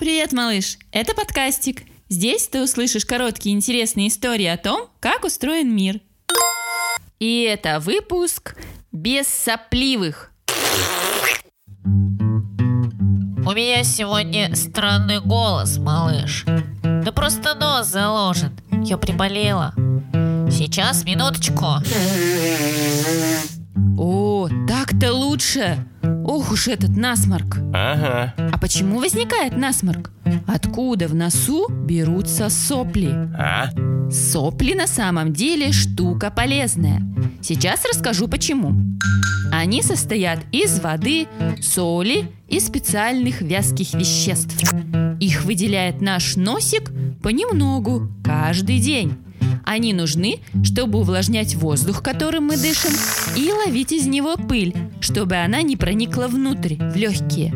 Привет, малыш! Это подкастик. Здесь ты услышишь короткие интересные истории о том, как устроен мир. И это выпуск без сопливых. У меня сегодня странный голос, малыш. Да просто нос заложен. Я приболела. Сейчас, минуточку. О, так-то лучше! Ох уж этот насморк! Ага. А почему возникает насморк? Откуда в носу берутся сопли? А? Сопли на самом деле штука полезная. Сейчас расскажу почему. Они состоят из воды, соли и специальных вязких веществ. Их выделяет наш носик понемногу, каждый день. Они нужны, чтобы увлажнять воздух, которым мы дышим, и ловить из него пыль, чтобы она не проникла внутрь, в легкие.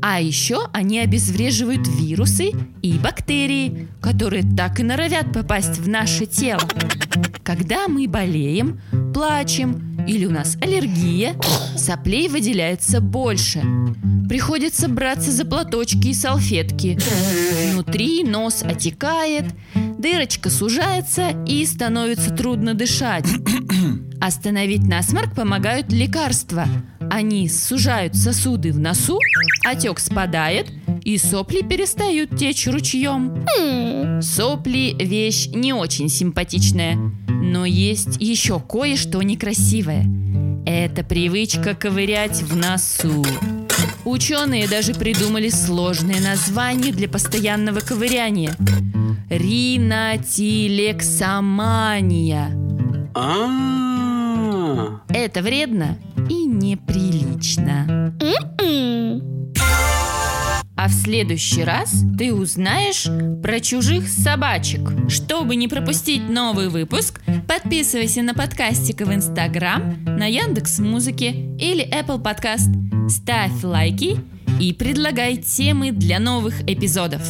А еще они обезвреживают вирусы и бактерии, которые так и норовят попасть в наше тело. Когда мы болеем, плачем или у нас аллергия, соплей выделяется больше. Приходится браться за платочки и салфетки. Внутри нос отекает, дырочка сужается и становится трудно дышать. Остановить насморк помогают лекарства. Они сужают сосуды в носу, отек спадает, и сопли перестают течь ручьем. Сопли – вещь не очень симпатичная, но есть еще кое-что некрасивое. Это привычка ковырять в носу. Ученые даже придумали сложное название для постоянного ковыряния. Ринатилексомания. А. Это вредно и неприлично. А в следующий раз ты узнаешь про чужих собачек. Чтобы не пропустить новый выпуск, подписывайся на подкастик в Инстаграм, на Яндекс Музыке или Apple Podcast. Ставь лайки и предлагай темы для новых эпизодов.